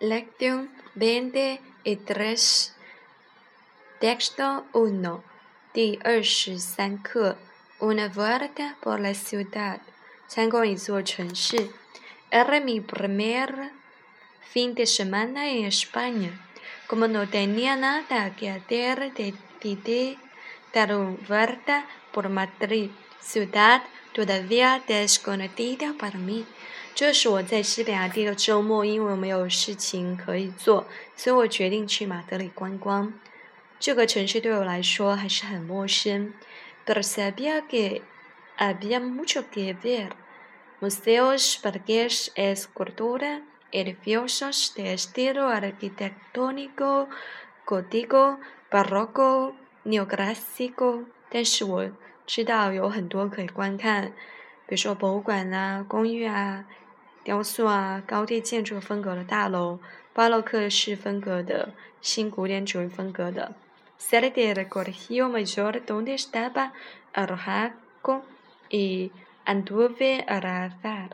Lección veintitrés. Texto uno. 第二十三课。Una vuelta por la ciudad. 参观一座城市。Era mi primer fin de semana en España. Como no tenía nada que hacer, decidí dar una vuelta por Madrid, ciudad todavía desconocida para mí. 这是我在西班牙第一个周末，因为我没有事情可以做，所以我决定去马德里观光。这个城市对我来说还是很陌生。Pero sabía que había mucho que ver: museos, parques, escultura, edificios de estilo arquitectónico gótico, barroco, neoclásico。但是我知道有很多可以观看，比如说博物馆啊、公寓啊。雕塑啊，高地建筑风格的大楼，巴洛克式风格的，新古典主义风格的。Salí del colegio mayor donde estaba alojado y anduve al azar。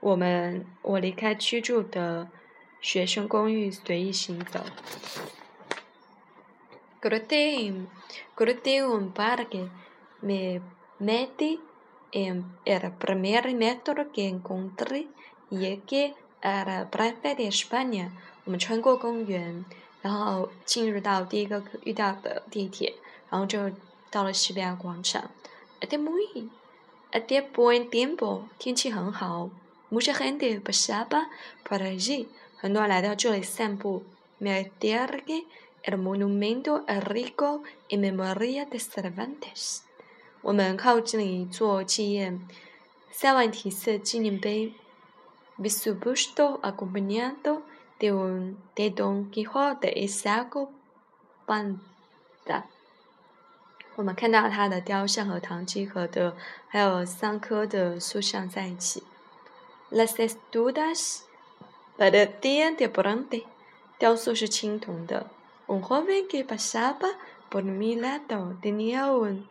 我们，我离开居住的学生公寓，随意行走。Crucé, crucé un parque, me metí el primer metro que encontré。也给呃了布拉格的 España，我们穿过公园，然后进入到第一个遇到的地铁，然后就到了西班牙广场。Hace muy, hace buen tiempo，天气很好。Mucha gente pasaba por allí，很多人来到这里散步。Me acerqué al monumento al rico en memoria de Cervantes， 我们靠近了一座纪念塞万提斯纪念碑。Visubusto acompañado de un de Don Quijote y Sancho Panza。我们看到他的雕像和唐吉诃德还有桑科的塑像在一起。Las estudas parecían de bronce，雕塑是青铜的。Un joven que pasaba por mi lado tenía un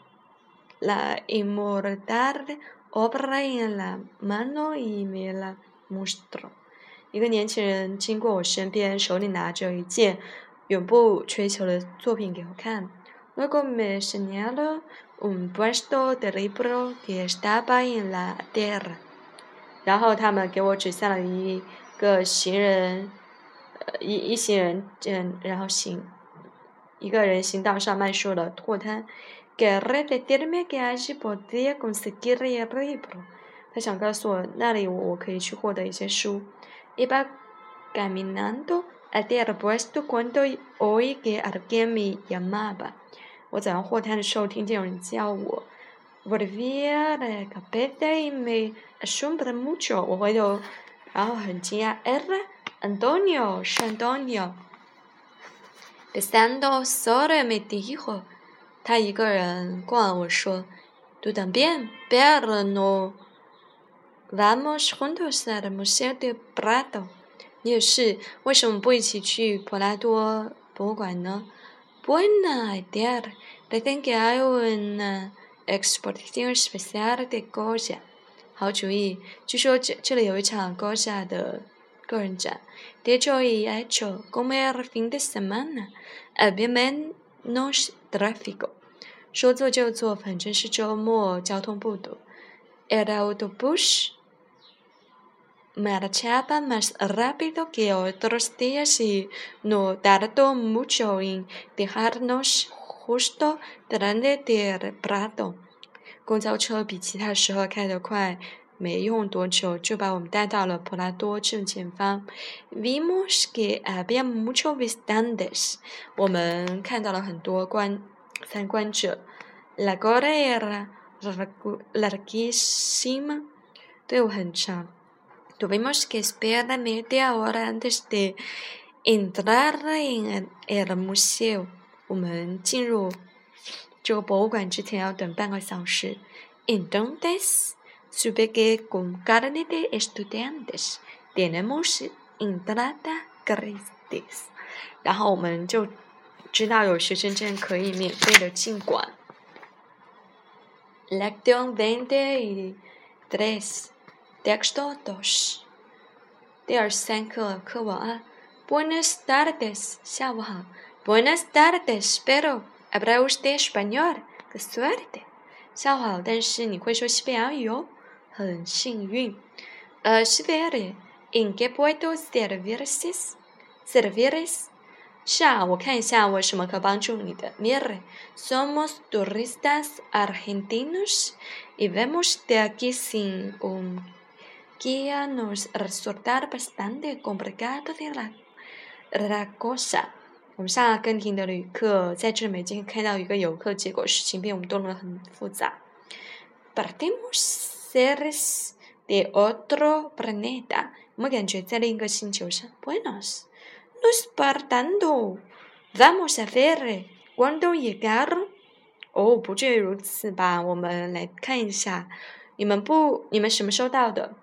la inmortal obra en la mano y me la mostro 一个年轻人经过我身边，手里拿着一件永不吹球的作品给我看。Luego me señaló un puesto de libro que estaba en la tierra。然后他们给我指向了一个行人，呃，一一行人，嗯，然后行一个人行道上卖书的货摊。Quería decirme que allí podía conseguir el libro。他想告诉我，那里我可以去获得一些书。Iba caminando hacia el puesto cuando oí que alguien me llamaba。我走上货摊的时候，听见有人叫我。Volví la cabeza y me asombré mucho。我回头，然后很惊讶。Era Antonio，是 Antonio。Estando solo me dijo， 他一个人逛，我说，Tú también, pero no。Vamos juntos al Museo de Prado。你也是，为什么不一起去普拉多博物馆呢？Buena idea. Dicen que hay una exposición especial de Goya。好主意，据说这这里有一场 Goya 的个人展。De hecho, y hecho, como el fin de semana, había menos tráfico。说做就做，反正是周末，交通不堵。El autobús marchaba más rápido que otros días y no tardó mucho en dejarnos justo delante del Prado。公交车比其他时候开得快，没用多久就把我们带到了普拉多正前方。Vimos que había muchos visitantes。我们看到了很多观 参观者。La cola era larguísima，队伍很长。Tuvimos que esperar media hora antes de entrar en el museo。我们进入这个博物馆之前要等半个小时。Entonces supe que con carne de estudiantes tenemos entrada gratis。然后我们就 知道有学生证可以免费的进馆。Lección veinte y tres。Texto dos。第二十三课课文二 Buenas tardes，下午好。Buenas tardes，pero habla usted español？Qué suerte！下午好，但是你会说西班牙语哦，很幸运。呃，espere，¿en qué puedo servirles？servirles？是啊，我看一下我什么可帮助你的。Mire，somos turistas argentinos y vemos de aquí sin un guía nos resulta bastante complicado de la la cosa。我们是阿根廷的旅客，在这每天看到一个游客，结果事情被我们弄得很复杂。Partimos seres de otro planeta，我们感觉在另一个星球上。 Buenos，nos partando。Vamos a ver cuando llegaron。哦，不至于如此吧？我们来看一下，你们不，你们什么时候到的？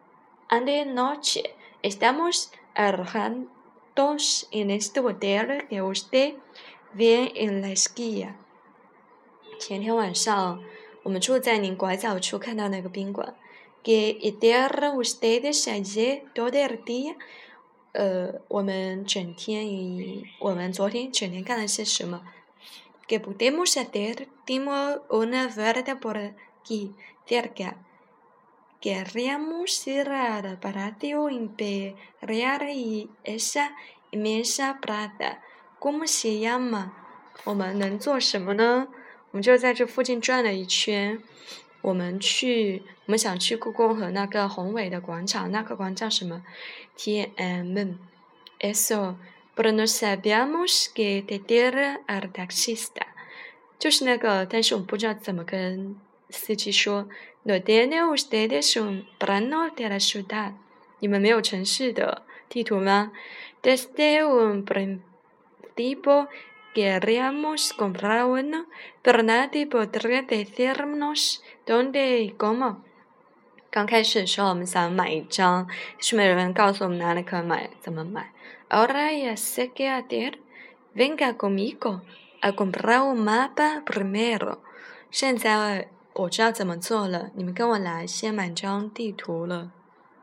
Anoche estamos arrancando。dos en este hotel que usted ve en la esquina。前天晚上，我们住在您拐角处看到那个宾馆。Que hicieron ustedes ayer todo el día？ 呃，我们整天与我们昨天整天干了些什么？Que podemos hacer dimos una vuelta por aquí cerca。Queríamos ir al Palacio Imperial y esa inmensa plaza. ¿Cómo se llama? 我们能做什么呢？我们就在这附近转了一圈。我们去，我们想去故宫和那个宏伟的广场。那个广场叫什么？TMN。Eso, pero no sabíamos qué decir al taxista. 就是那个，但是我们不知道怎么跟司机说。No tiene ustedes un plano de la ciudad？你们没有城市的地图吗？Desde un principio queríamos comprar uno, pero nadie podría decirnos dónde y cómo。刚开始的时候，我们想买一张，是没有人告诉我们哪里可以买，怎么买。Ahora ya sé qué hacer. Venga conmigo a comprar un mapa primero。现在。我知道怎么做了，你们跟我来，先买张地图了。